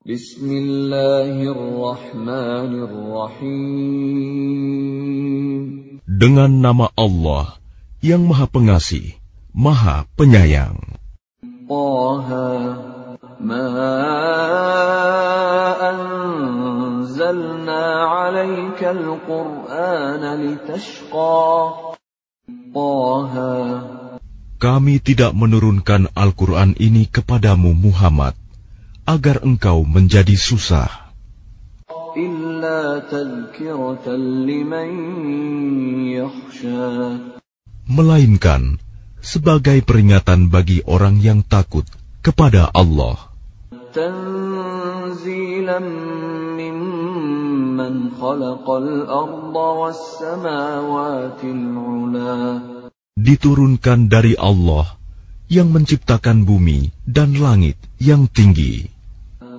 Bismillahirrahmanirrahim. Dengan nama Allah yang Maha Pengasih, Maha Penyayang. Taha ma anzalna 'alaika al-Qur'ana litashqa. Taha kami tidak menurunkan Al-Quran ini kepadamu Muhammad, agar engkau menjadi susah. Melainkan sebagai peringatan bagi orang yang takut kepada Allah. Diturunkan dari Allah yang menciptakan bumi dan langit yang tinggi.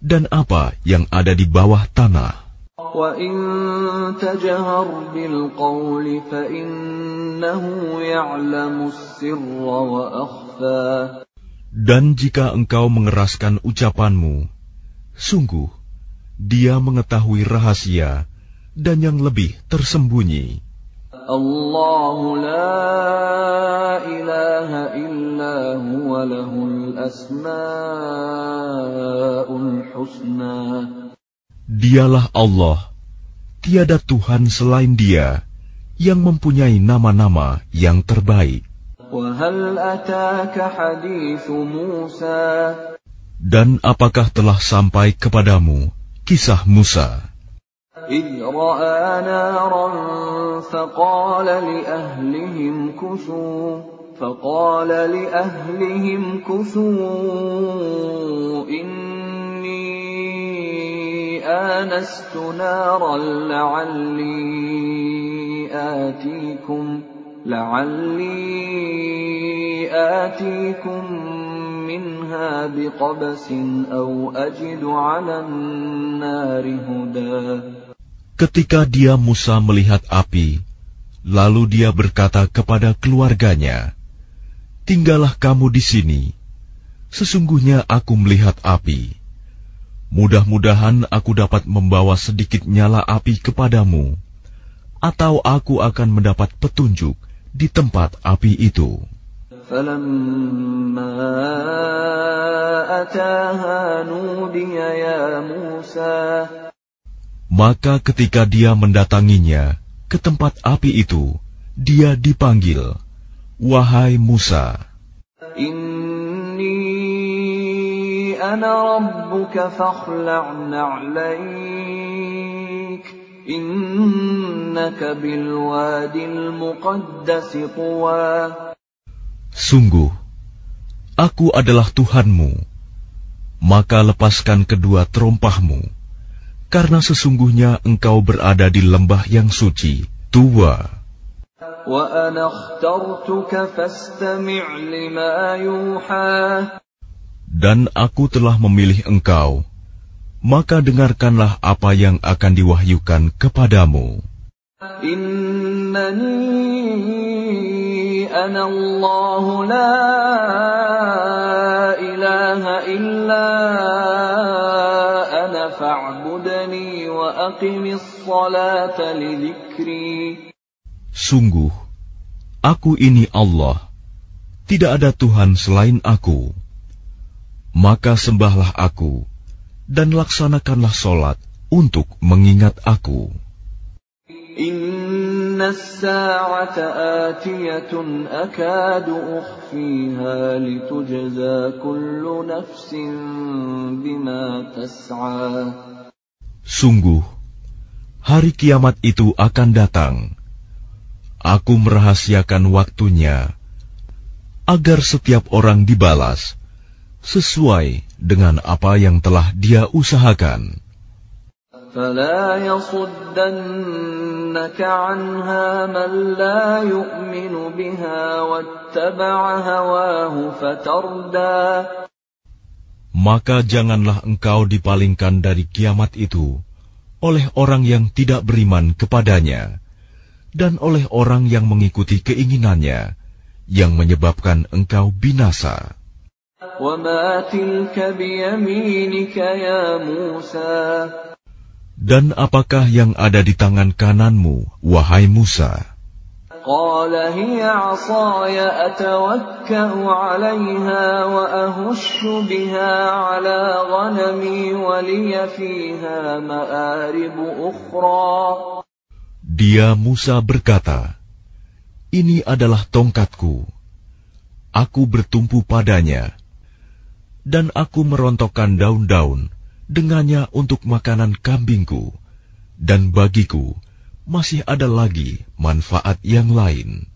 dan apa yang ada di bawah tanah. Dan jika engkau mengeraskan ucapanmu, sungguh dia mengetahui rahasia dan yang lebih tersembunyi. Dialah Allah, tiada Tuhan selain Dia yang mempunyai nama-nama yang terbaik. Dan apakah telah sampai kepadamu kisah Musa? إذ رأى نارا فقال لأهلهم كثوا فقال لأهلهم كثوا إني آنست نارا لعلي آتيكم لعلي آتيكم منها بقبس أو أجد على النار هدى. Ketika dia Musa melihat api, lalu dia berkata kepada keluarganya, "Tinggallah kamu di sini. Sesungguhnya aku melihat api. Mudah-mudahan aku dapat membawa sedikit nyala api kepadamu, atau aku akan mendapat petunjuk di tempat api itu." فلما أتاها نودي يا موسى Maka ketika dia mendatanginya ke tempat api itu, dia dipanggil, Wahai Musa. Inni ana rabbuka fakhla'na. Innaka tuwa. Sungguh, aku adalah Tuhanmu. Maka lepaskan kedua terompahmu karena sesungguhnya engkau berada di lembah yang suci, tua. Dan aku telah memilih engkau, maka dengarkanlah apa yang akan diwahyukan kepadamu. Innani ana Allah la ilaha illa Sungguh, aku ini Allah, tidak ada Tuhan selain aku. Maka sembahlah aku, dan laksanakanlah solat untuk mengingat aku. Inna sa'ata atiyatun akadu ukhfiha litujza kullu nafsin bima tas'a. Sungguh, hari kiamat itu akan datang. Aku merahasiakan waktunya agar setiap orang dibalas sesuai dengan apa yang telah dia usahakan. فلا يصدنك عنها من لا يؤمن بها واتبع هواه فتردى Maka janganlah engkau dipalingkan dari kiamat itu oleh orang yang tidak beriman kepadanya dan oleh orang yang mengikuti keinginannya yang menyebabkan engkau binasa. Dan apakah yang ada di tangan kananmu, wahai Musa? Dia Musa berkata, Ini adalah tongkatku. Aku bertumpu padanya dan aku merontokkan daun-daun dengannya untuk makanan kambingku, dan bagiku masih ada lagi manfaat yang lain.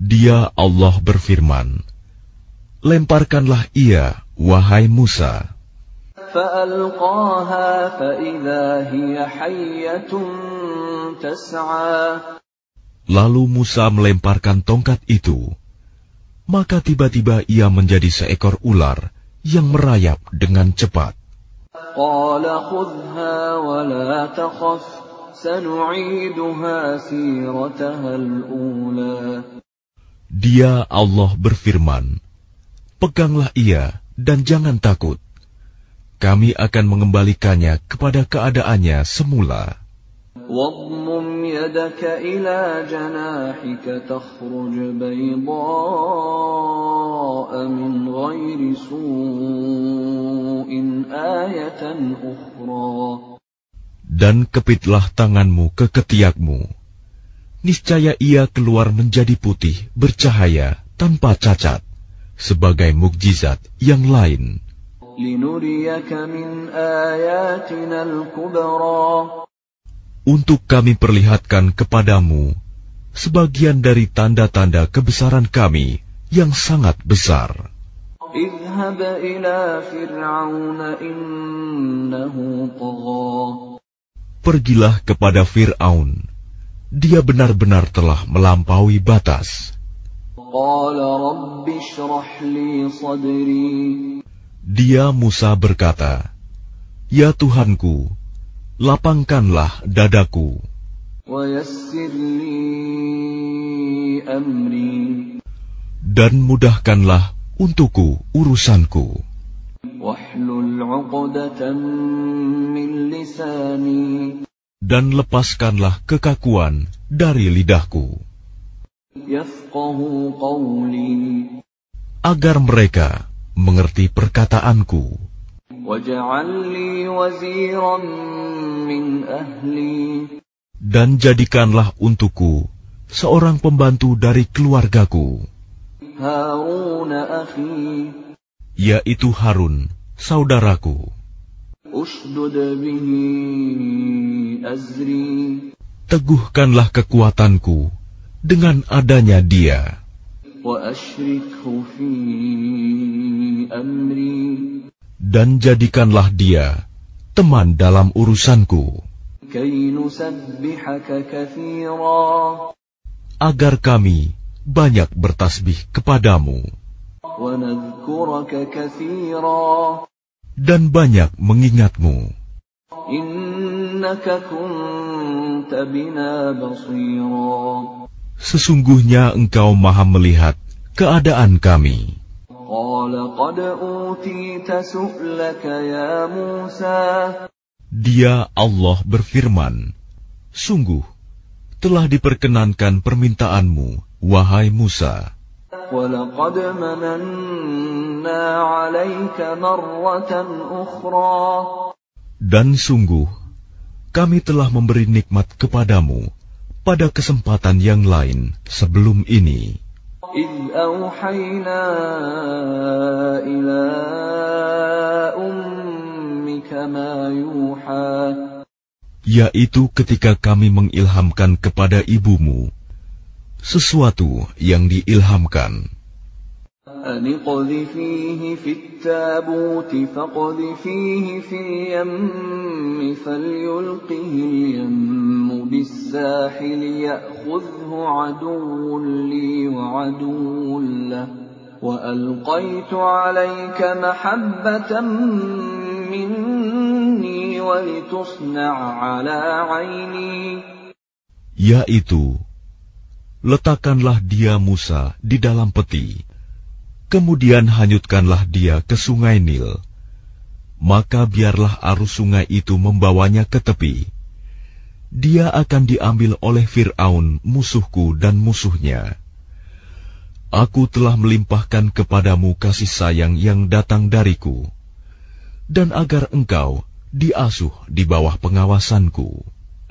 Dia Allah berfirman, Lemparkanlah ia, wahai Musa. Lalu Musa melemparkan tongkat itu. Maka tiba-tiba ia menjadi seekor ular yang merayap dengan cepat. Dia Allah berfirman, Peganglah ia dan jangan takut. Kami akan mengembalikannya kepada keadaannya semula. يدك إلى جناحك تخرج بيضاء من غير سوء آية أخرى Dan kepitlah tanganmu ke ketiakmu. Niscaya ia keluar menjadi putih, bercahaya, tanpa cacat, sebagai mukjizat yang lain. لنريك من آياتنا الكبرى untuk kami perlihatkan kepadamu sebagian dari tanda-tanda kebesaran kami yang sangat besar. Pergilah kepada Fir'aun. Dia benar-benar telah melampaui batas. Dia Musa berkata, Ya Tuhanku, lapangkanlah dadaku. Dan mudahkanlah untukku urusanku. Dan lepaskanlah kekakuan dari lidahku. Agar mereka mengerti perkataanku. Dan jadikanlah untukku seorang pembantu dari keluargaku, yaitu Harun, saudaraku. Teguhkanlah kekuatanku dengan adanya dia dan jadikanlah dia teman dalam urusanku, agar kami banyak bertasbih kepadamu. Dan banyak mengingatmu. Sesungguhnya engkau maha melihat keadaan kami. Dia Allah berfirman, Sungguh, telah diperkenankan permintaanmu, wahai Musa. Dan sungguh, kami telah memberi nikmat kepadamu pada kesempatan yang lain sebelum ini. إذ أوحينا إلى أمك ما يوحى yaitu ketika kami mengilhamkan kepada ibumu sesuatu yang diilhamkan. أن اقذفيه في التابوت فاقذفيه في اليم فليلقه اليم بالساحل يأخذه عدو لي وعدو له وألقيت عليك محبة مني ولتصنع على عيني yaitu letakkanlah dia Musa di dalam peti, kemudian hanyutkanlah dia ke sungai Nil. Maka biarlah arus sungai itu membawanya ke tepi. Dia akan diambil oleh Fir'aun, musuhku dan musuhnya. Aku telah melimpahkan kepadamu kasih sayang yang datang dariku, dan agar engkau diasuh di bawah pengawasanku.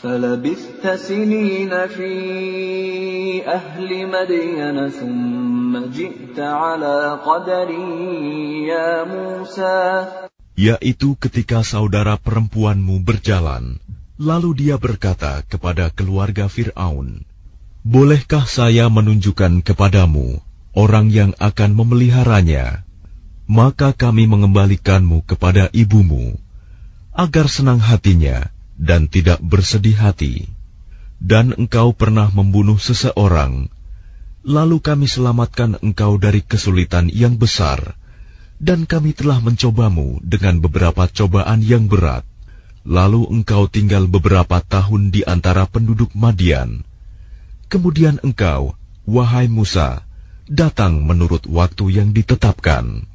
فلبثت سنين في أهل مدين ثم جئت على قدر يا موسى Yaitu ketika saudara perempuanmu berjalan, lalu dia berkata kepada keluarga Fir'aun, Bolehkah saya menunjukkan kepadamu orang yang akan memeliharanya? Maka kami mengembalikanmu kepada ibumu, agar senang hatinya, dan tidak bersedih hati, dan engkau pernah membunuh seseorang, lalu kami selamatkan engkau dari kesulitan yang besar, dan kami telah mencobamu dengan beberapa cobaan yang berat. Lalu engkau tinggal beberapa tahun di antara penduduk Madian. Kemudian engkau, wahai Musa, datang menurut waktu yang ditetapkan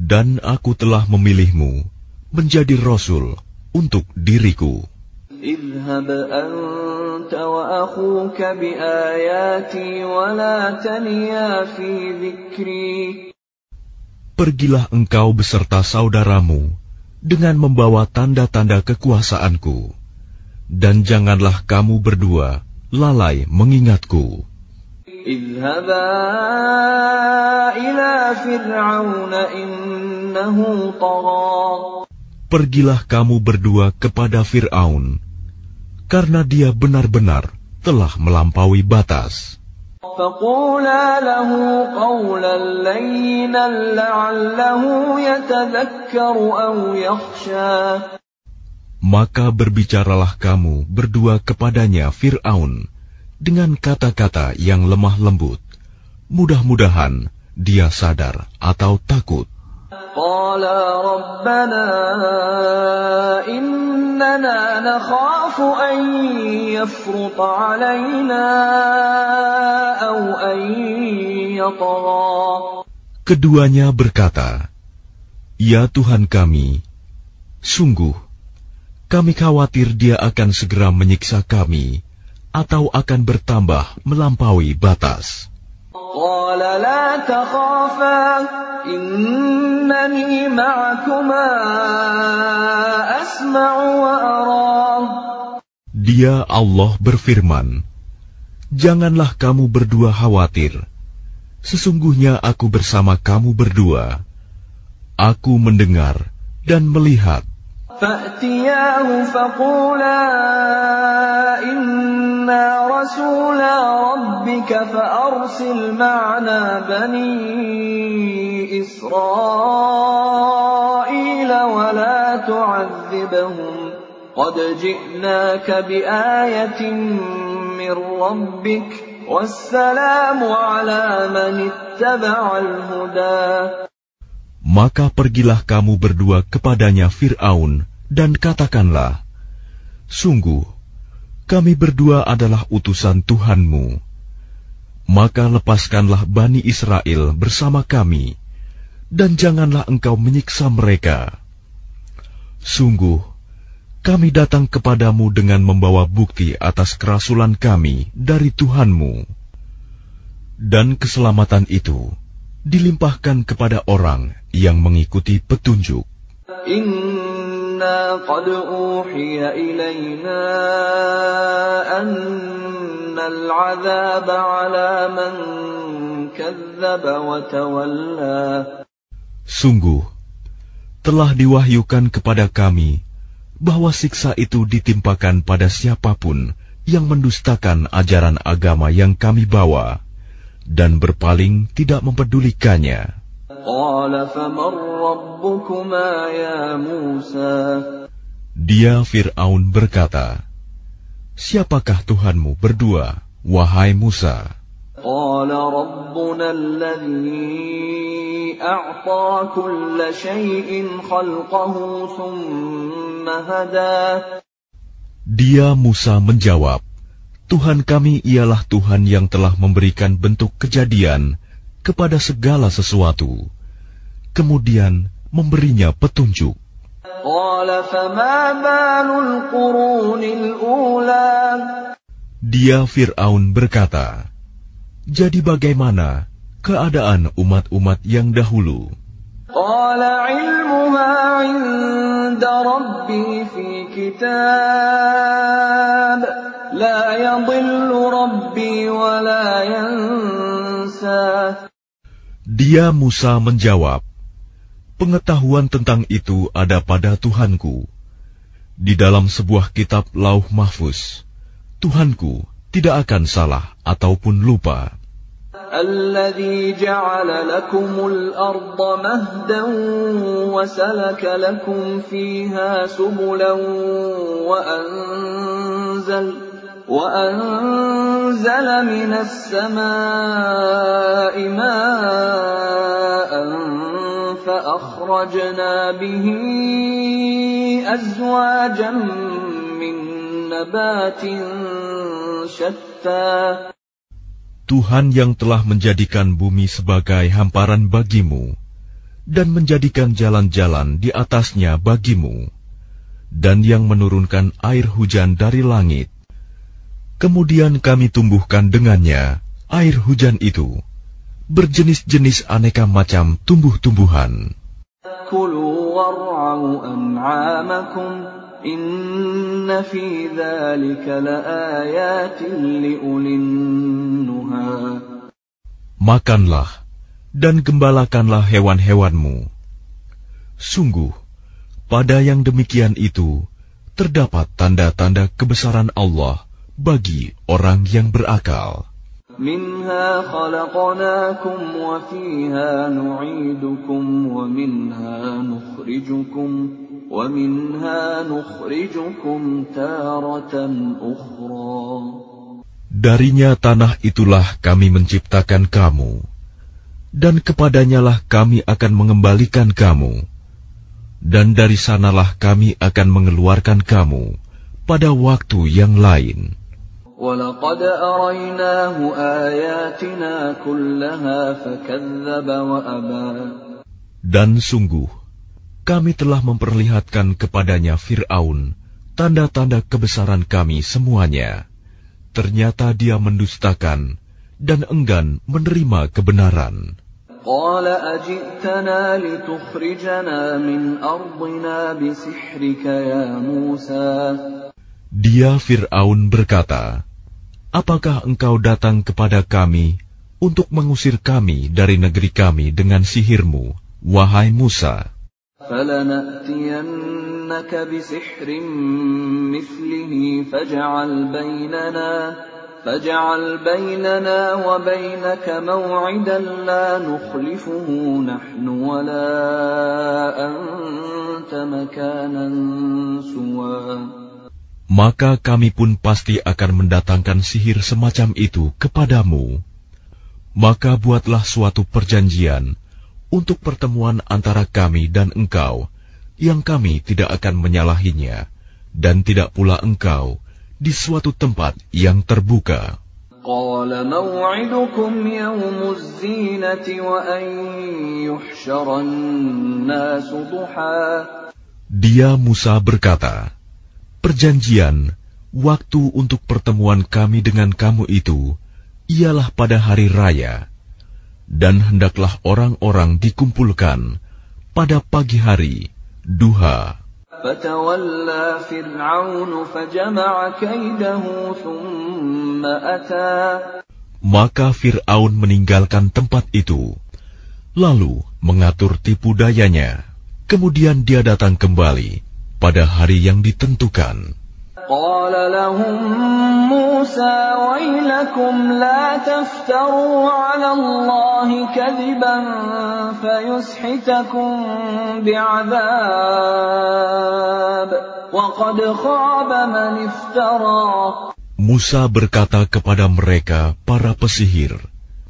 dan aku telah memilihmu menjadi rasul untuk diriku. Pergilah engkau beserta saudaramu dengan membawa tanda-tanda kekuasaanku, dan janganlah kamu berdua lalai mengingatku. Pergilah kamu berdua kepada Fir'aun, karena dia benar-benar telah melampaui batas. Maka berbicaralah kamu berdua kepadanya Fir'aun, dengan kata-kata yang lemah lembut. Mudah-mudahan dia sadar atau takut. Keduanya berkata, Ya Tuhan kami, sungguh, kami khawatir dia akan segera menyiksa kami atau akan bertambah melampaui batas. Dia Allah berfirman, Janganlah kamu berdua khawatir. Sesungguhnya aku bersama kamu berdua. Aku mendengar dan melihat. فأتياه فقولا إنا رسولا ربك فأرسل معنا بني إسرائيل ولا تعذبهم قد جئناك بآية من ربك والسلام على من اتبع الهدى Maka pergilah kamu berdua kepadanya Fir'aun dan katakanlah, Sungguh, kami berdua adalah utusan Tuhanmu. Maka lepaskanlah Bani Israel bersama kami, dan janganlah engkau menyiksa mereka. Sungguh, kami datang kepadamu dengan membawa bukti atas kerasulan kami dari Tuhanmu. Dan keselamatan itu dilimpahkan kepada orang yang mengikuti petunjuk. Inna Sungguh, telah diwahyukan kepada kami bahwa siksa itu ditimpakan pada siapa pun yang mendustakan ajaran agama yang kami bawa dan berpaling tidak mempedulikannya. Dia Fir'aun berkata, Siapakah Tuhanmu berdua, wahai Musa? Dia Musa menjawab, Tuhan kami ialah Tuhan yang telah memberikan bentuk kejadian kepada segala sesuatu, kemudian memberinya petunjuk. Dia Fir'aun berkata, Jadi bagaimana keadaan umat-umat yang dahulu? Dia Musa menjawab, Pengetahuan tentang itu ada pada Tuhanku. Di dalam sebuah kitab lauh mahfuz, Tuhanku tidak akan salah ataupun lupa. الذي جعل لكم الأرض مهدا وسلك لكم فيها سبلا وأنزل وأنزل من السماء ماء فأخرجنا به أزواجا من نبات شتى Tuhan yang telah menjadikan bumi sebagai hamparan bagimu dan menjadikan jalan-jalan di atasnya bagimu dan yang menurunkan air hujan dari langit Kemudian kami tumbuhkan dengannya air hujan itu, berjenis-jenis aneka macam tumbuh-tumbuhan. Makanlah dan gembalakanlah hewan-hewanmu. Sungguh, pada yang demikian itu terdapat tanda-tanda kebesaran Allah bagi orang yang berakal. Darinya tanah itulah kami menciptakan kamu, dan kepadanyalah kami akan mengembalikan kamu, dan dari sanalah kami akan mengeluarkan kamu pada waktu yang lain. ولقد أريناه آياتنا كلها فكذب وأبى Dan sungguh, kami telah memperlihatkan kepadanya Fir'aun tanda-tanda kebesaran kami semuanya. Ternyata dia mendustakan dan enggan menerima kebenaran. قال أجئتنا لتخرجنا من أرضنا بسحرك يا موسى Dia Fir'aun berkata, Apakah engkau datang kepada kami untuk mengusir kami dari negeri kami dengan sihirmu, wahai Musa? Maka kami pun pasti akan mendatangkan sihir semacam itu kepadamu. Maka buatlah suatu perjanjian untuk pertemuan antara kami dan engkau, yang kami tidak akan menyalahinya, dan tidak pula engkau di suatu tempat yang terbuka. Dia Musa berkata, Perjanjian, waktu untuk pertemuan kami dengan kamu itu, ialah pada hari raya, dan hendaklah orang-orang dikumpulkan pada pagi hari, duha. Maka Fir'aun meninggalkan tempat itu, lalu mengatur tipu dayanya. Kemudian dia datang kembali pada hari yang ditentukan. قال لهم موسى ويلكم لا تفتروا على الله كذبا فيسحتكم بعذاب وقد خاب من افترى Musa berkata kepada mereka, para pesihir,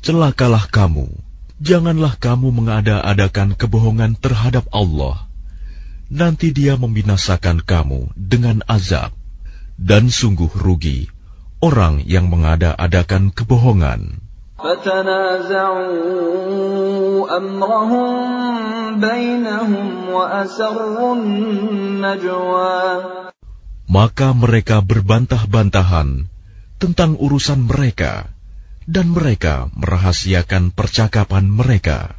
Celakalah kamu, janganlah kamu mengada-adakan kebohongan terhadap Allah. Nanti dia membinasakan kamu dengan azab dan sungguh rugi orang yang mengada-adakan kebohongan. Maka mereka berbantah-bantahan tentang urusan mereka, dan mereka merahasiakan percakapan mereka.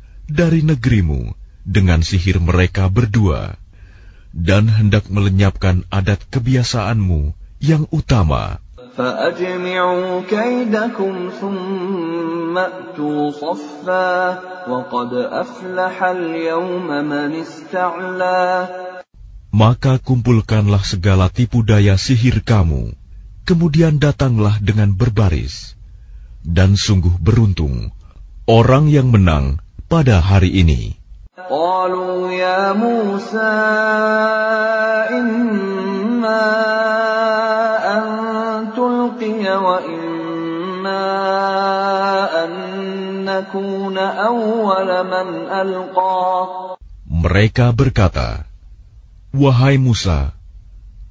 dari negerimu dengan sihir mereka berdua, dan hendak melenyapkan adat kebiasaanmu yang utama. Maka kumpulkanlah segala tipu daya sihir kamu, kemudian datanglah dengan berbaris. Dan sungguh beruntung, orang yang menang pada hari ini. Ya Mereka berkata, Wahai Musa,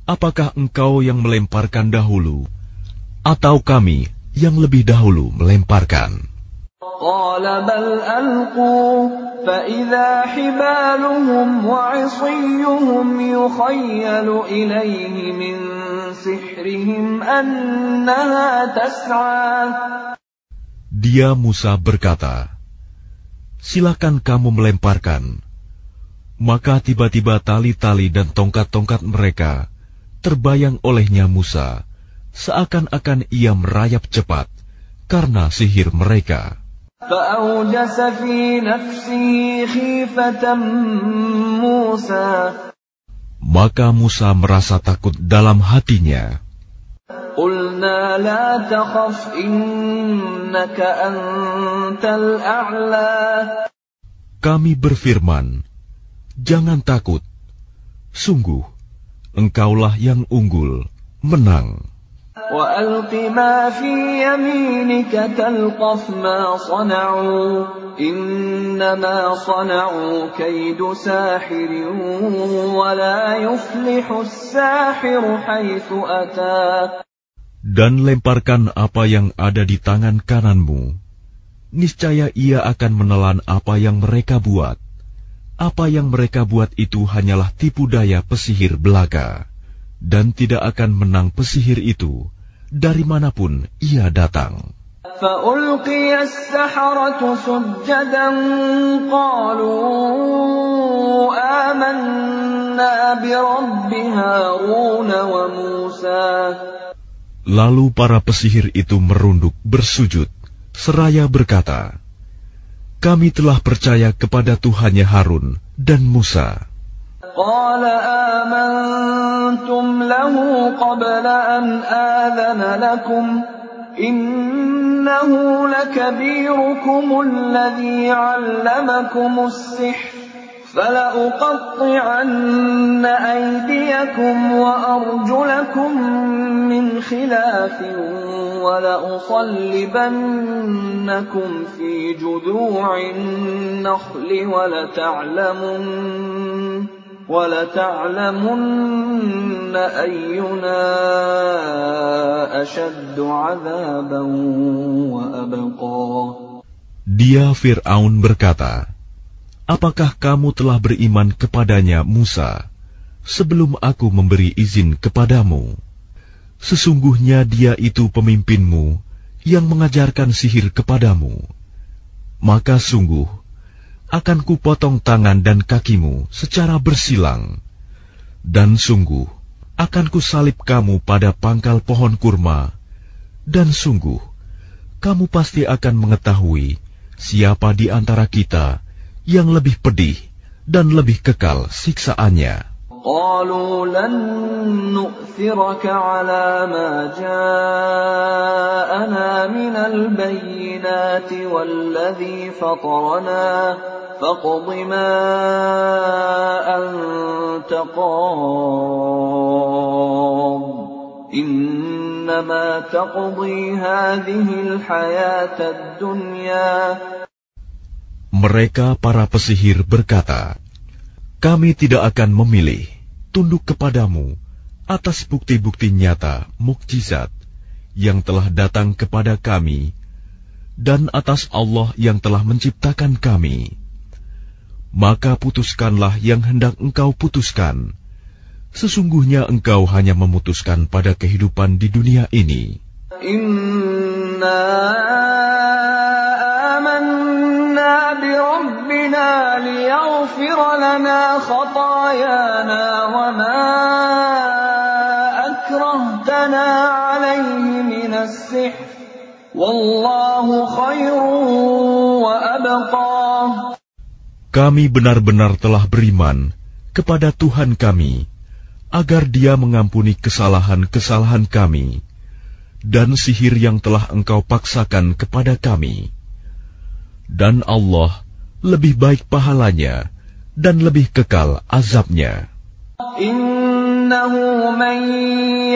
apakah engkau yang melemparkan dahulu, atau kami yang lebih dahulu melemparkan? قال بل ألقوا فإذا حبالهم وعصيهم يخيل إليه من سحرهم أنها تسعى Dia Musa berkata, Silakan kamu melemparkan. Maka tiba-tiba tali-tali dan tongkat-tongkat mereka terbayang olehnya Musa, seakan-akan ia merayap cepat karena sihir mereka. Maka Musa merasa takut dalam hatinya. Kami berfirman, Jangan takut, sungguh, engkaulah yang unggul, menang. وألق ما في يمينك تلقف ما صنعوا إنما صنعوا كيد ساحر ولا يفلح الساحر حيث أتى Dan lemparkan apa yang ada di tangan kananmu. Niscaya ia akan menelan apa yang mereka buat. Apa yang mereka buat itu hanyalah tipu daya pesihir belaka dan tidak akan menang pesihir itu dari mana pun ia datang. Lalu para pesihir itu merunduk bersujud, seraya berkata, Kami telah percaya kepada Tuhannya Harun dan Musa. قال آمنتم له قبل أن آذن لكم إنه لكبيركم الذي علمكم السحر فلأقطعن أيديكم وأرجلكم من خلاف ولأصلبنكم في جذوع النخل ولتعلمن ولتعلمن أينا أشد عذابا وأبقى Dia Fir'aun berkata, Apakah kamu telah beriman kepadanya Musa sebelum aku memberi izin kepadamu? Sesungguhnya dia itu pemimpinmu yang mengajarkan sihir kepadamu. Maka sungguh, akan kupotong tangan dan kakimu secara bersilang. Dan sungguh, akan kusalib kamu pada pangkal pohon kurma. Dan sungguh, kamu pasti akan mengetahui siapa di antara kita yang lebih pedih dan lebih kekal siksaannya. قالوا لن نؤثرك على ما جاءنا من البينات والذي فطرنا فاقض ما أنت قاض إنما تقضي هذه الحياة الدنيا Mereka para pesihir berkata, Kami tidak akan memilih tunduk kepadamu atas bukti-bukti nyata mukjizat yang telah datang kepada kami dan atas Allah yang telah menciptakan kami. maka putuskanlah yang hendak engkau putuskan. Sesungguhnya engkau hanya memutuskan pada kehidupan di dunia ini. Inna amanna bi Rabbina liyaghfira lana khatayana wa ma akrahtana alaihi minas sihr. Wallahu khairun wa abqah. Kami benar-benar telah beriman kepada Tuhan kami, agar Dia mengampuni kesalahan-kesalahan kami dan sihir yang telah Engkau paksakan kepada kami. Dan Allah lebih baik pahalanya dan lebih kekal azabnya. Innahu man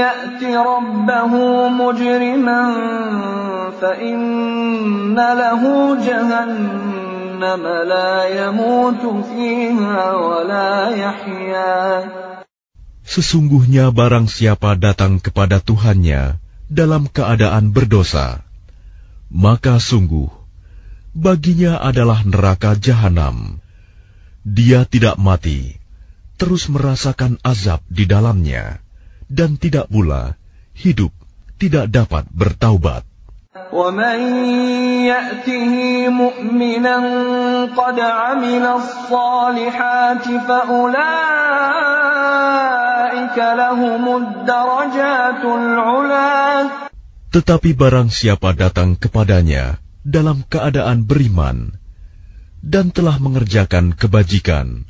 ya'ti rabbahu mujriman fa inna Sesungguhnya barang siapa datang kepada Tuhannya dalam keadaan berdosa, maka sungguh baginya adalah neraka jahanam. Dia tidak mati, terus merasakan azab di dalamnya, dan tidak pula hidup tidak dapat bertaubat. Tetapi barang siapa datang kepadanya dalam keadaan beriman dan telah mengerjakan kebajikan,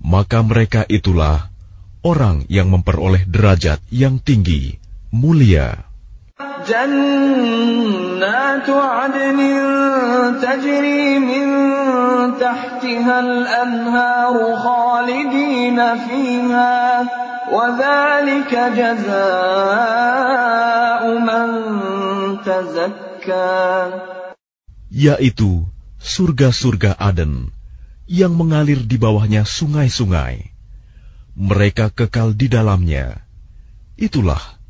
maka mereka itulah orang yang memperoleh derajat yang tinggi, mulia. جنات عدن تجري من تحتها الأنهار خالدين فيها وذلك جزاء من تزكى yaitu surga-surga Aden yang mengalir di bawahnya sungai-sungai. Mereka kekal di dalamnya. Itulah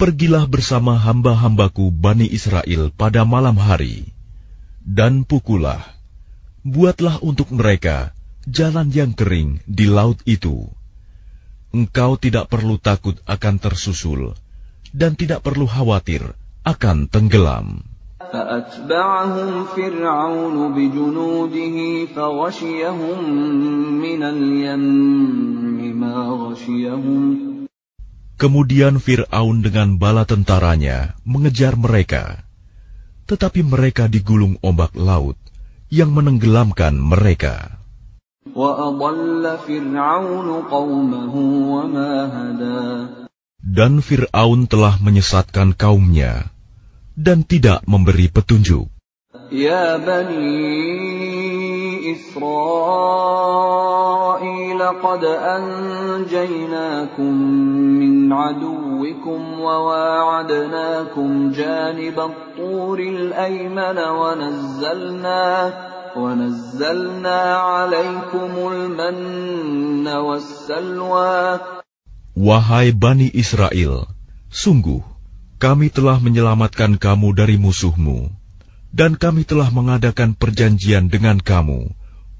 Pergilah bersama hamba-hambaku Bani Israel pada malam hari, dan pukulah, buatlah untuk mereka jalan yang kering di laut itu. Engkau tidak perlu takut akan tersusul, dan tidak perlu khawatir akan tenggelam. فأتبعهم فرعون بجنوده فغشيهم من اليم ما غشيهم Kemudian Fir'aun dengan bala tentaranya mengejar mereka. Tetapi mereka digulung ombak laut yang menenggelamkan mereka. Dan Fir'aun telah menyesatkan kaumnya dan tidak memberi petunjuk. Ya Bani Israel, qad anjaynakum min aduwikum wa wa'adnakum janib at-turil ayman wa nazzalna ونزلنا عليكم المن والسلوى Wahai Bani Israel, sungguh kami telah menyelamatkan kamu dari musuhmu, dan kami telah mengadakan perjanjian dengan kamu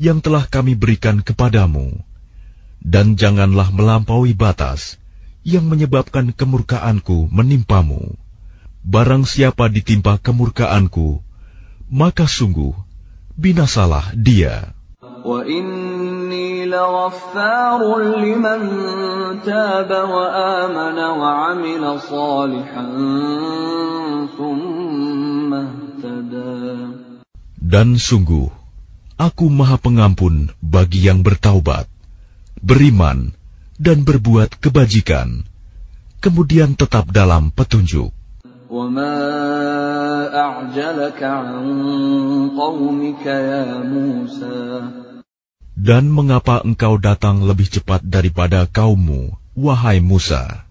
yang telah kami berikan kepadamu, dan janganlah melampaui batas yang menyebabkan kemurkaanku menimpamu. Barang siapa ditimpa kemurkaanku, maka sungguh binasalah dia. Dan sungguh, aku maha pengampun bagi yang bertaubat, beriman, dan berbuat kebajikan, kemudian tetap dalam petunjuk. Dan mengapa engkau datang lebih cepat daripada kaummu, wahai Musa?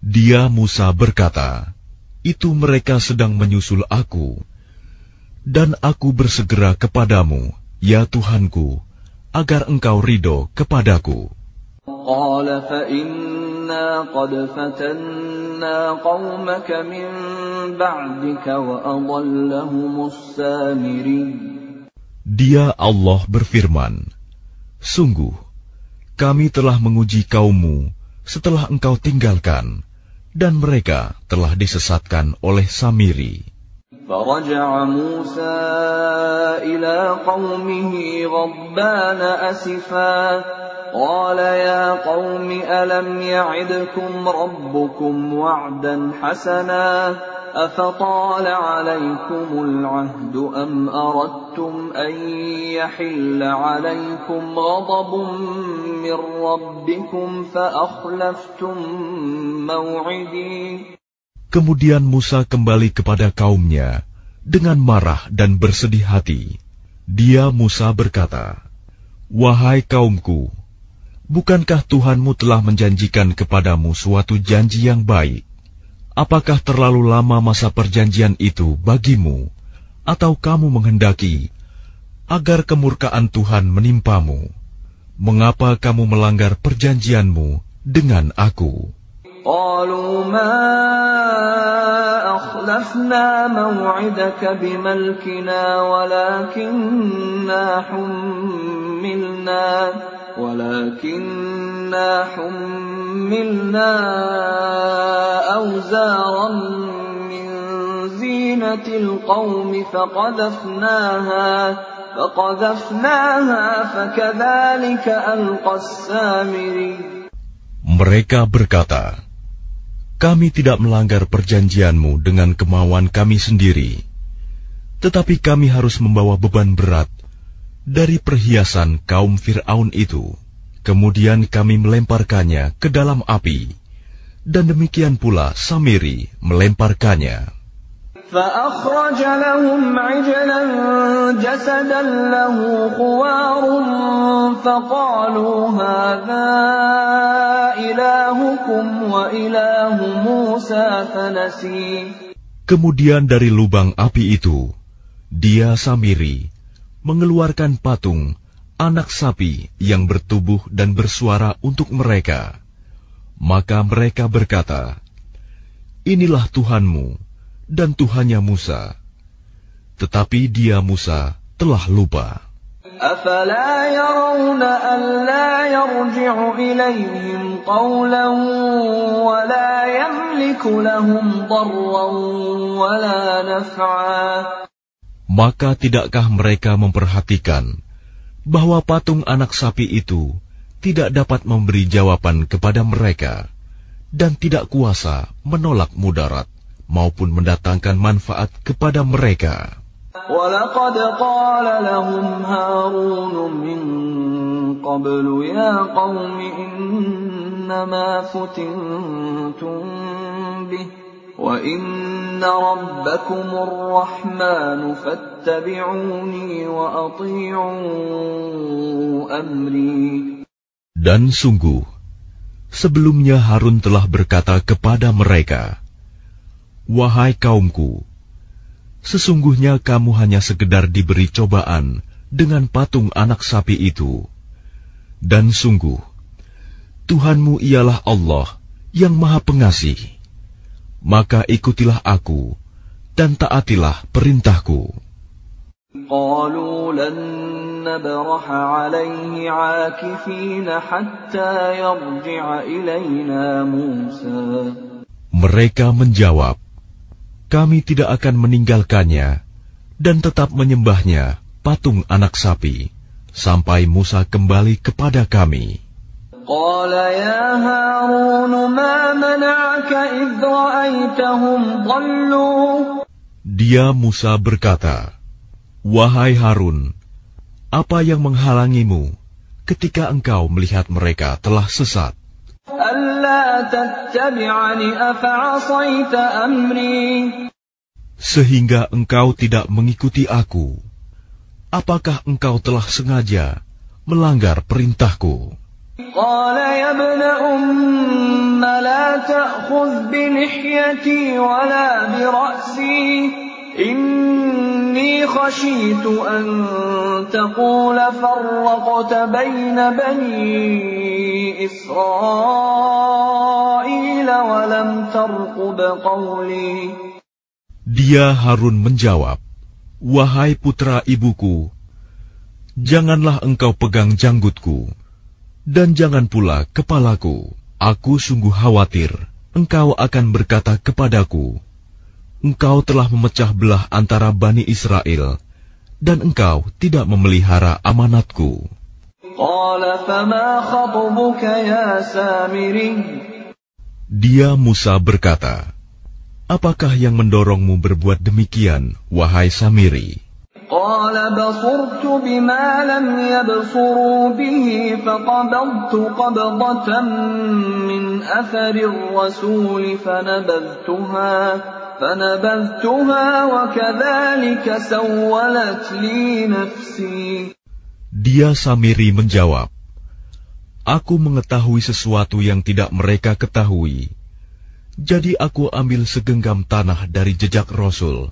Dia Musa berkata, itu mereka sedang menyusul aku, dan aku bersegera kepadamu Ya Tuhanku, agar engkau ridho kepadaku. Dia Allah berfirman, Sungguh, kami telah menguji kaummu setelah engkau tinggalkan, dan mereka telah disesatkan oleh Samiri. فرجع موسى إلى قومه غضبان أسفا قال يا قوم ألم يعدكم ربكم وعدا حسنا أفطال عليكم العهد أم أردتم أن يحل عليكم غضب من ربكم فأخلفتم موعدي Kemudian Musa kembali kepada kaumnya dengan marah dan bersedih hati. Dia Musa berkata, Wahai kaumku, bukankah Tuhanmu telah menjanjikan kepadamu suatu janji yang baik? Apakah terlalu lama masa perjanjian itu bagimu, atau kamu menghendaki agar kemurkaan Tuhan menimpamu? Mengapa kamu melanggar perjanjianmu dengan aku?' قالوا ما أخلفنا موعدك بملكنا ولكننا حملنا ولكننا حملنا أوزارا من زينة القوم فقذفناها فقذفناها فكذلك ألقى السامري Mereka berkata, Kami tidak melanggar perjanjianmu dengan kemauan kami sendiri, tetapi kami harus membawa beban berat dari perhiasan kaum Fir'aun itu. Kemudian kami melemparkannya ke dalam api, dan demikian pula Samiri melemparkannya. فأخرج لهم عجلا جسدا له خوار فقالوا هذا إلهكم وإله موسى فنسي Kemudian dari lubang api itu, dia Samiri mengeluarkan patung anak sapi yang bertubuh dan bersuara untuk mereka. Maka mereka berkata, Inilah Tuhanmu, dan Tuhannya Musa. Tetapi dia Musa telah lupa Maka tidakkah mereka memperhatikan bahwa patung anak sapi itu tidak dapat memberi jawaban kepada mereka dan tidak kuasa menolak mudarat maupun mendatangkan manfaat kepada mereka. ولقد قال لهم هارون من قبل يا قوم إنما فتنتم به وإن ربكم الرحمن فاتبعوني وأطيعوا أمري Dan sungguh, sebelumnya Harun telah berkata kepada mereka, Wahai kaumku, sesungguhnya kamu hanya sekedar diberi cobaan dengan patung anak sapi itu. Dan sungguh, Tuhanmu ialah Allah yang maha pengasih. Maka ikutilah aku dan taatilah perintahku. Mereka menjawab, kami tidak akan meninggalkannya dan tetap menyembahnya patung anak sapi sampai Musa kembali kepada kami. Dia Musa berkata, Wahai Harun, apa yang menghalangimu ketika engkau melihat mereka telah sesat? Sehingga engkau tidak mengikuti aku. Apakah engkau telah sengaja melanggar perintahku? إني خشيت أن تقول فرقت بين بني إسرائيل ولم ترقب قولي Dia Harun menjawab, Wahai putra ibuku, janganlah engkau pegang janggutku, dan jangan pula kepalaku. Aku sungguh khawatir engkau akan berkata kepadaku, engkau telah memecah belah antara Bani Israel, dan engkau tidak memelihara amanatku. Dia Musa berkata, Apakah yang mendorongmu berbuat demikian, wahai Samiri? قال بصرت بما لم يبصروا به فقبضت قبضة من أثر الرسول فنبذتها فنبذتها وكذلك سولت لي نفسي Dia Samiri menjawab, Aku mengetahui sesuatu yang tidak mereka ketahui. Jadi aku ambil segenggam tanah dari jejak Rasul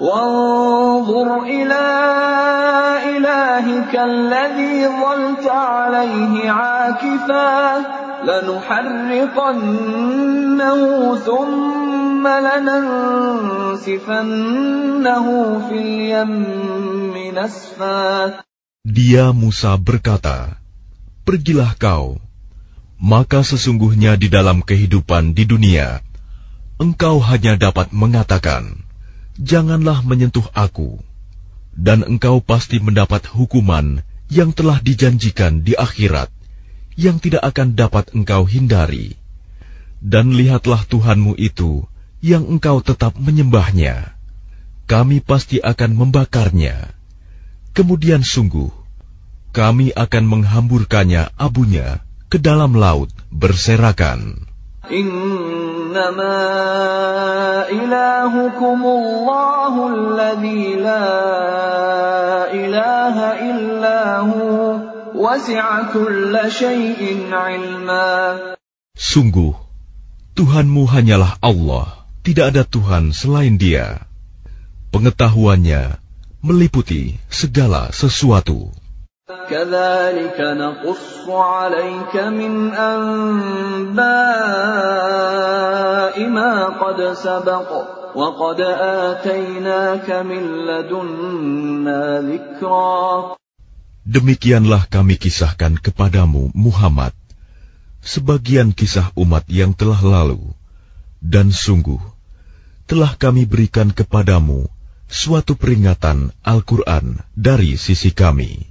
وانظر إلى إلهك الذي ظلت عليه عاكفا لنحرقنه ثم لننسفنه في اليم نسفا Dia Musa berkata, Pergilah kau, maka sesungguhnya di dalam kehidupan di dunia, engkau hanya dapat mengatakan, janganlah menyentuh aku, dan engkau pasti mendapat hukuman yang telah dijanjikan di akhirat, yang tidak akan dapat engkau hindari. Dan lihatlah Tuhanmu itu yang engkau tetap menyembahnya. Kami pasti akan membakarnya. Kemudian sungguh, kami akan menghamburkannya abunya ke dalam laut berserakan. إنما إلهكم الله الذي لا إله إلا هو وسع كل شيء علما Sungguh, Tuhanmu hanyalah Allah, tidak ada Tuhan selain Dia. Pengetahuannya meliputi segala sesuatu. كذلك نقص عليك من أنباء ما قد سبق وقد آتيناك من لدنا ذكرا Demikianlah kami kisahkan kepadamu, Muhammad, sebagian kisah umat yang telah lalu, dan sungguh telah kami berikan kepadamu suatu peringatan Al-Quran dari sisi kami.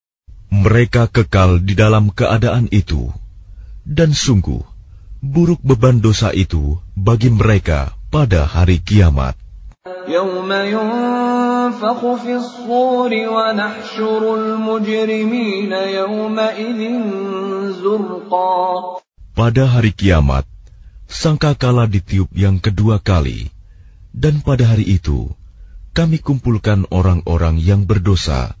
Mereka kekal di dalam keadaan itu, dan sungguh buruk beban dosa itu bagi mereka pada hari kiamat. Pada hari kiamat, sangkakala ditiup yang kedua kali, dan pada hari itu kami kumpulkan orang-orang yang berdosa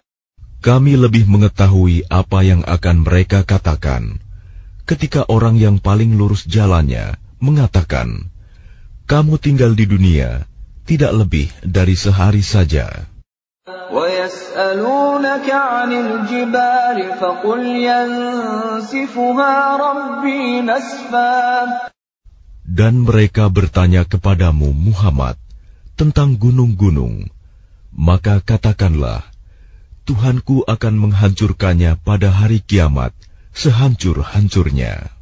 kami lebih mengetahui apa yang akan mereka katakan ketika orang yang paling lurus jalannya mengatakan, "Kamu tinggal di dunia tidak lebih dari sehari saja." Dan mereka bertanya kepadamu, Muhammad, tentang gunung-gunung, maka katakanlah. Tuhanku akan menghancurkannya pada hari kiamat sehancur-hancurnya.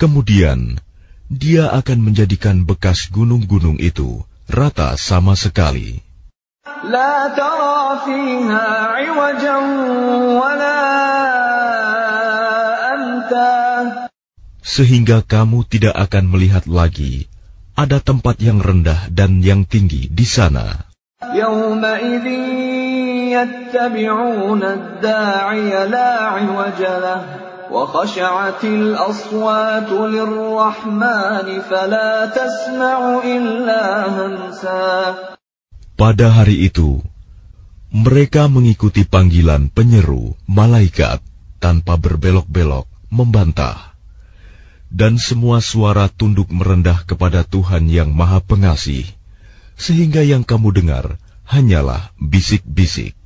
Kemudian, dia akan menjadikan bekas gunung-gunung itu rata sama sekali. Sehingga kamu tidak akan melihat lagi ada tempat yang rendah dan yang tinggi di sana. Pada hari itu, mereka mengikuti panggilan penyeru malaikat tanpa berbelok-belok membantah Dan semua suara tunduk merendah kepada Tuhan yang Maha Pengasih, sehingga yang kamu dengar hanyalah bisik-bisik.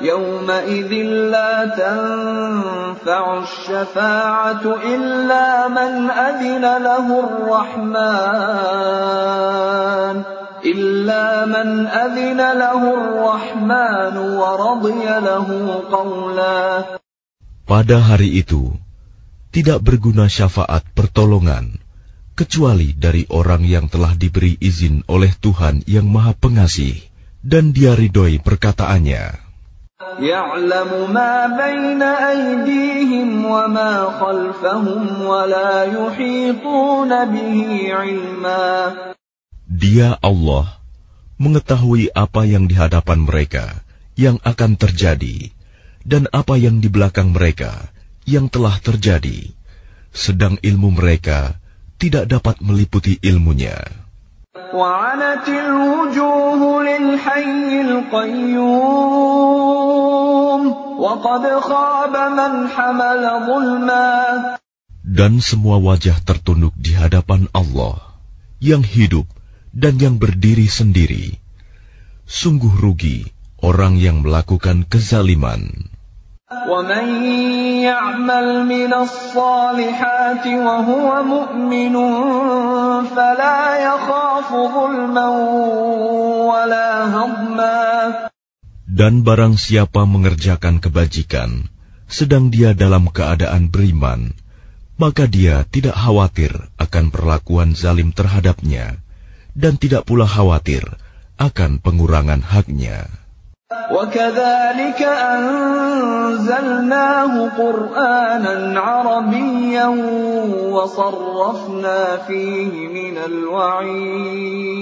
يومئذ لا تنفع الشفاعة إلا من أذن له الرحمن إلا من أذن له الرحمن ورضي له قولا Pada hari itu, tidak berguna syafaat pertolongan, kecuali dari orang yang telah diberi izin oleh Tuhan yang Maha Pengasih, dan dia ridhoi perkataannya. يعلم ما بين أيديهم وما خلفهم ولا يحيطون به علما Dia Allah mengetahui apa yang di hadapan mereka, yang akan terjadi dan apa yang di belakang mereka yang telah terjadi, sedang ilmu mereka tidak dapat meliputi ilmunya. Dan semua wajah tertunduk di hadapan Allah yang hidup dan yang berdiri sendiri. Sungguh rugi orang yang melakukan kezaliman. Dan barang siapa mengerjakan kebajikan, sedang dia dalam keadaan beriman, maka dia tidak khawatir akan perlakuan zalim terhadapnya, dan tidak pula khawatir akan pengurangan haknya. وكذلك أنزلناه قرآنا عربيا وصرفنا فيه من الوعيد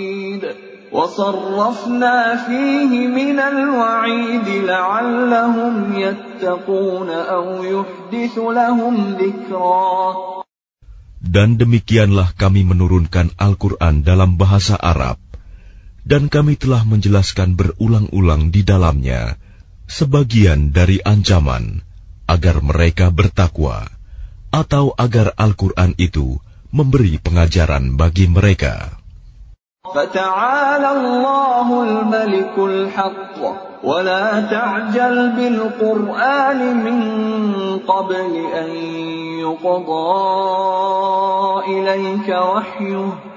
وصرفنا فيه من الوعيد لعلهم يتقون أو يحدث لهم ذكرا Dan demikianlah kami menurunkan Al-Quran dalam bahasa Arab dan kami telah menjelaskan berulang-ulang di dalamnya sebagian dari ancaman agar mereka bertakwa atau agar Al-Quran itu memberi pengajaran bagi mereka. فتعالى الله الملك الحق ولا تعجل بالقرآن من قبل أن يقضى إليك وحيه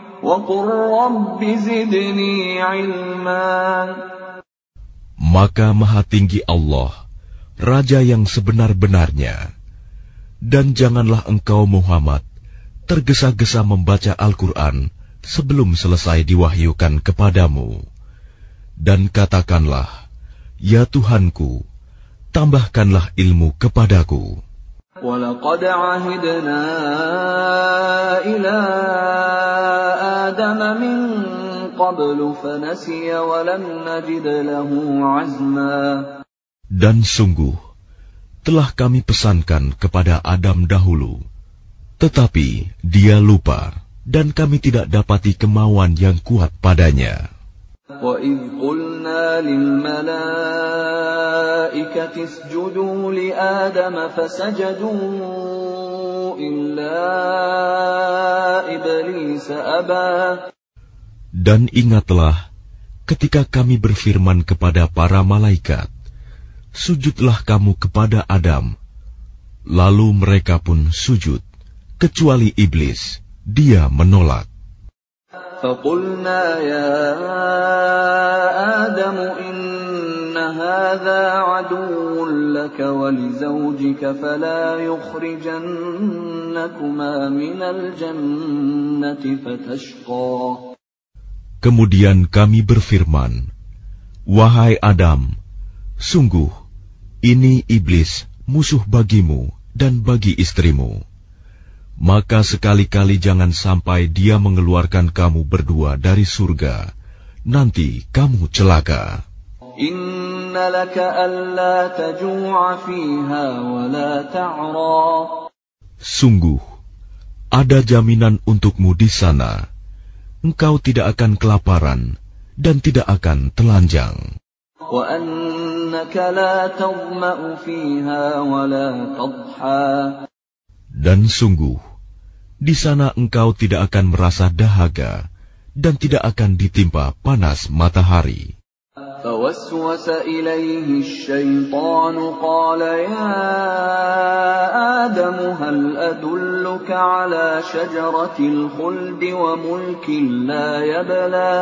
maka maha tinggi Allah, Raja yang sebenar-benarnya. Dan janganlah engkau Muhammad tergesa-gesa membaca Al-Quran sebelum selesai diwahyukan kepadamu. Dan katakanlah, Ya Tuhanku, tambahkanlah ilmu kepadaku. ولقد عهدنا إلى آدم من قبل فنسي ولم نجد له عزما Dan sungguh, telah kami pesankan kepada Adam dahulu, tetapi dia lupa, dan kami tidak dapati kemauan yang kuat padanya. وَإِذْ قُلْنَا لِلْمَلَائِكَةِ اسْجُدُوا لِآدَمَ فَسَجَدُوا إِلَّا إِبْلِيسَ أَبَى Dan ingatlah ketika kami berfirman kepada para malaikat, Sujudlah kamu kepada Adam. Lalu mereka pun sujud, kecuali iblis. Dia menolak. فقلنا يا آدم إن هذا عدو لك ولزوجك فلا يخرجنكما من الجنة فتشقى Kemudian kami berfirman, Wahai Adam, sungguh, ini iblis, musuh bagimu dan bagi istrimu maka sekali-kali jangan sampai dia mengeluarkan kamu berdua dari surga. Nanti kamu celaka. Sungguh, ada jaminan untukmu di sana. Engkau tidak akan kelaparan dan tidak akan telanjang. Dan sungguh, di sana engkau tidak akan merasa dahaga dan tidak akan ditimpa panas matahari. فوسوس إليه الشيطان قال يا آدم هل أدلك على شجرة الخلد وملك لا يبلى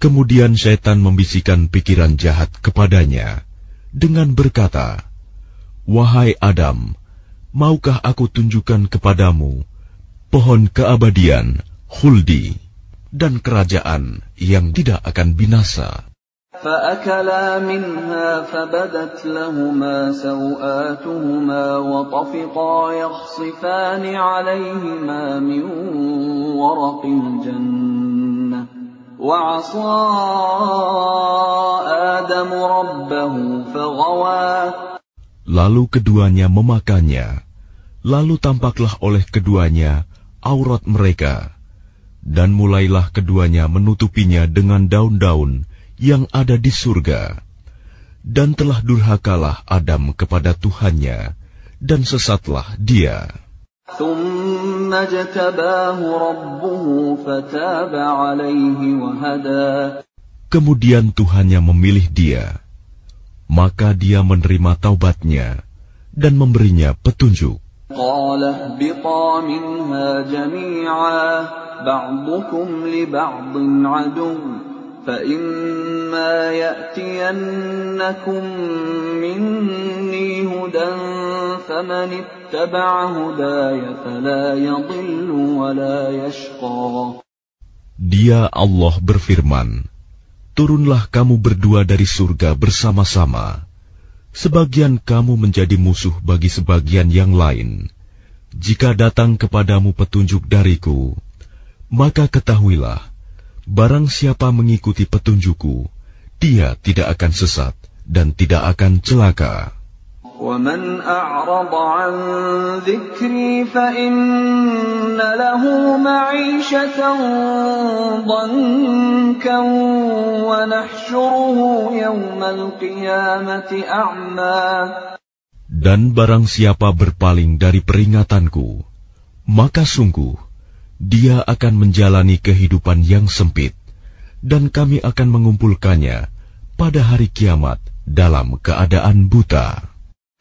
Kemudian syaitan membisikkan pikiran jahat kepadanya dengan berkata, Wahai Adam, maukah aku tunjukkan kepadamu pohon keabadian, huldi, dan kerajaan yang tidak akan binasa. فأكلا منها فبدت لهما سوآتهما وطفقا يخصفان عليهما من ورق الجنة وعصى آدم ربه فغوى Lalu keduanya memakannya. Lalu tampaklah oleh keduanya aurat mereka. Dan mulailah keduanya menutupinya dengan daun-daun yang ada di surga. Dan telah durhakalah Adam kepada Tuhannya, dan sesatlah dia. Kemudian Tuhannya memilih dia maka dia menerima taubatnya dan memberinya petunjuk. قال اهبطا منها جميعا بعضكم لبعض عدو فإما يأتينكم مني هدى فمن اتبع هداي فلا يضل ولا يشقى Dia Allah berfirman, Turunlah kamu berdua dari surga bersama-sama. Sebagian kamu menjadi musuh bagi sebagian yang lain. Jika datang kepadamu petunjuk dariku, maka ketahuilah, barang siapa mengikuti petunjukku, dia tidak akan sesat dan tidak akan celaka. ومن أعرض عن ذكري فإن له معيشة ضنكا ونحشره يوم القيامة أعمى Dan barang siapa berpaling dari peringatanku, maka sungguh dia akan menjalani kehidupan yang sempit, dan kami akan mengumpulkannya pada hari kiamat dalam keadaan buta.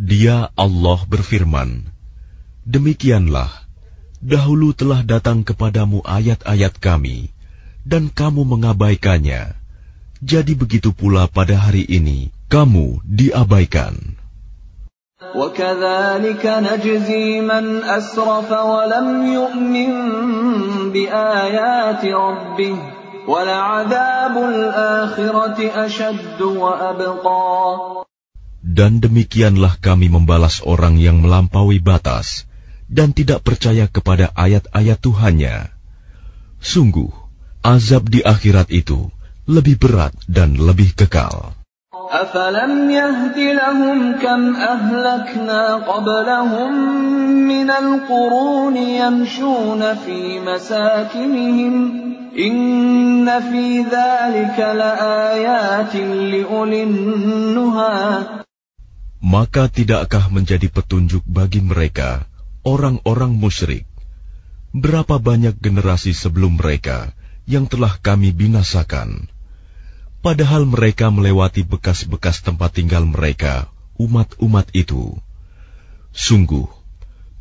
Dia Allah berfirman, Demikianlah, dahulu telah datang kepadamu ayat-ayat kami, dan kamu mengabaikannya. Jadi begitu pula pada hari ini, kamu diabaikan. وكذلك نجزي من أسرف ولم يؤمن بآيات ربه ولعذاب الآخرة أشد وأبقى Dan demikianlah kami membalas orang yang melampaui batas dan tidak percaya kepada ayat-ayat Tuhannya. Sungguh, azab di akhirat itu lebih berat dan lebih kekal. أفلم يهد لهم كم أهلكنا قبلهم من القرون يمشون في مساكنهم إن في ذلك لآيات لأولي النهى maka tidakkah menjadi petunjuk bagi mereka, orang-orang musyrik? Berapa banyak generasi sebelum mereka yang telah kami binasakan? Padahal mereka melewati bekas-bekas tempat tinggal mereka, umat-umat itu. Sungguh,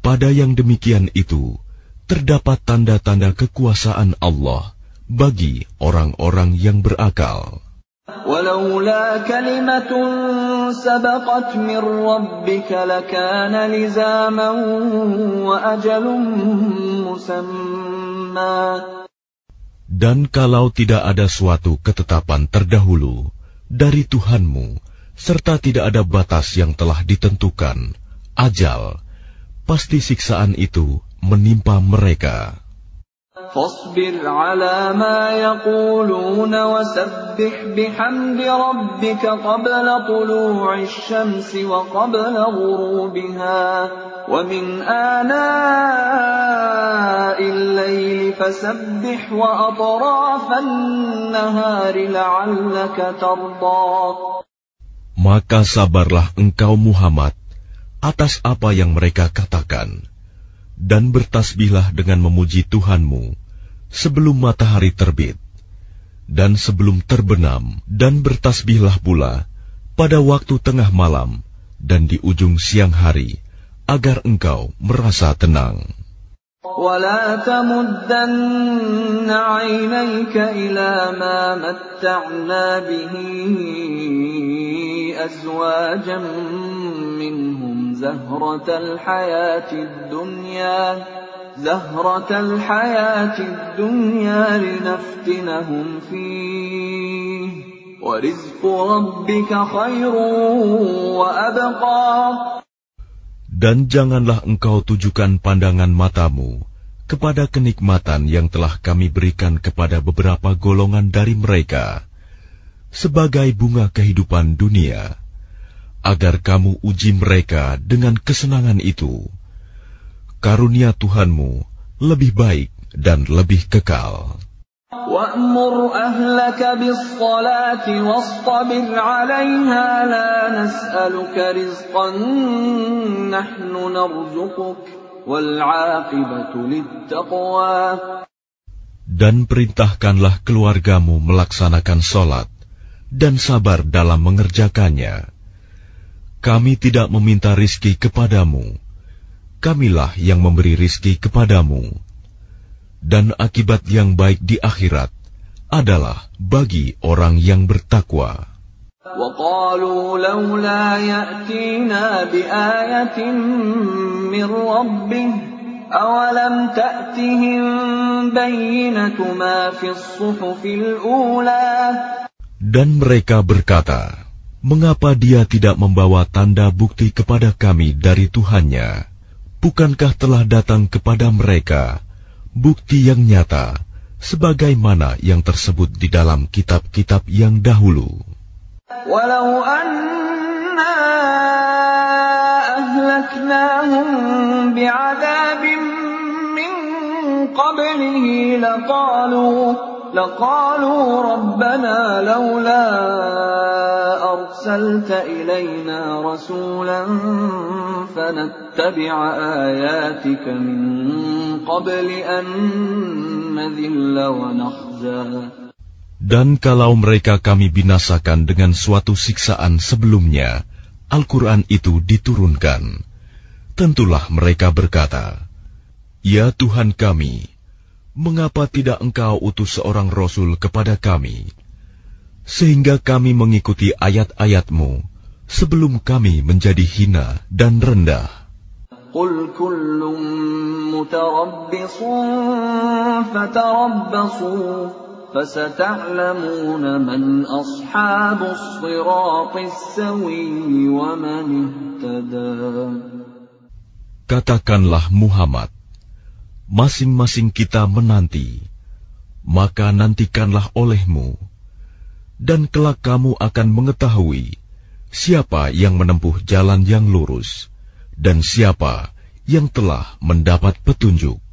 pada yang demikian itu, terdapat tanda-tanda kekuasaan Allah bagi orang-orang yang berakal. ولولا كلمة سبقت من ربك لكان لزاما وأجل مسمى Dan kalau tidak ada suatu ketetapan terdahulu dari Tuhanmu, serta tidak ada batas yang telah ditentukan, ajal, pasti siksaan itu menimpa mereka. فاصبر على ما يقولون وسبح بحمد ربك قبل طلوع الشمس وقبل غروبها ومن آناء الليل فسبح وأطراف النهار لعلك ترضى Maka sabarlah engkau Muhammad atas apa yang mereka katakan, dan bertasbihlah dengan memuji Tuhanmu sebelum matahari terbit dan sebelum terbenam, dan bertasbihlah pula pada waktu tengah malam dan di ujung siang hari, agar engkau merasa tenang. ولا تمدن عينيك إلى ما متعنا به أزواجا منهم زهرة الحياة الدنيا زهرة الحياة الدنيا لنفتنهم فيه ورزق ربك خير وأبقى Dan janganlah engkau tujukan pandangan matamu kepada kenikmatan yang telah kami berikan kepada beberapa golongan dari mereka sebagai bunga kehidupan dunia, agar kamu uji mereka dengan kesenangan itu. Karunia Tuhanmu lebih baik dan lebih kekal. وأمر أهلك بالصلاة واصطبر عليها لا نسألك رزقا نحن نرزقك والعاقبة للتقوى Dan perintahkanlah keluargamu melaksanakan sholat dan sabar dalam mengerjakannya. Kami tidak meminta rizki kepadamu. Kamilah yang memberi rizki kepadamu dan akibat yang baik di akhirat adalah bagi orang yang bertakwa. Dan mereka berkata, Mengapa dia tidak membawa tanda bukti kepada kami dari Tuhannya? Bukankah telah datang kepada mereka bukti yang nyata sebagaimana yang tersebut di dalam kitab-kitab yang dahulu. Walau anna ahlaknahum bi'adabim min qablihi laqalu laqalu rabbana laula أرسلت إلينا رسولا فنتبع آياتك من قبل أن نذل ونخزى Dan kalau mereka kami binasakan dengan suatu siksaan sebelumnya, Al-Quran itu diturunkan. Tentulah mereka berkata, Ya Tuhan kami, mengapa tidak engkau utus seorang Rasul kepada kami, sehingga kami mengikuti ayat-ayatmu sebelum kami menjadi hina dan rendah. Katakanlah Muhammad, masing-masing kita menanti, maka nantikanlah olehmu, dan kelak kamu akan mengetahui siapa yang menempuh jalan yang lurus dan siapa yang telah mendapat petunjuk.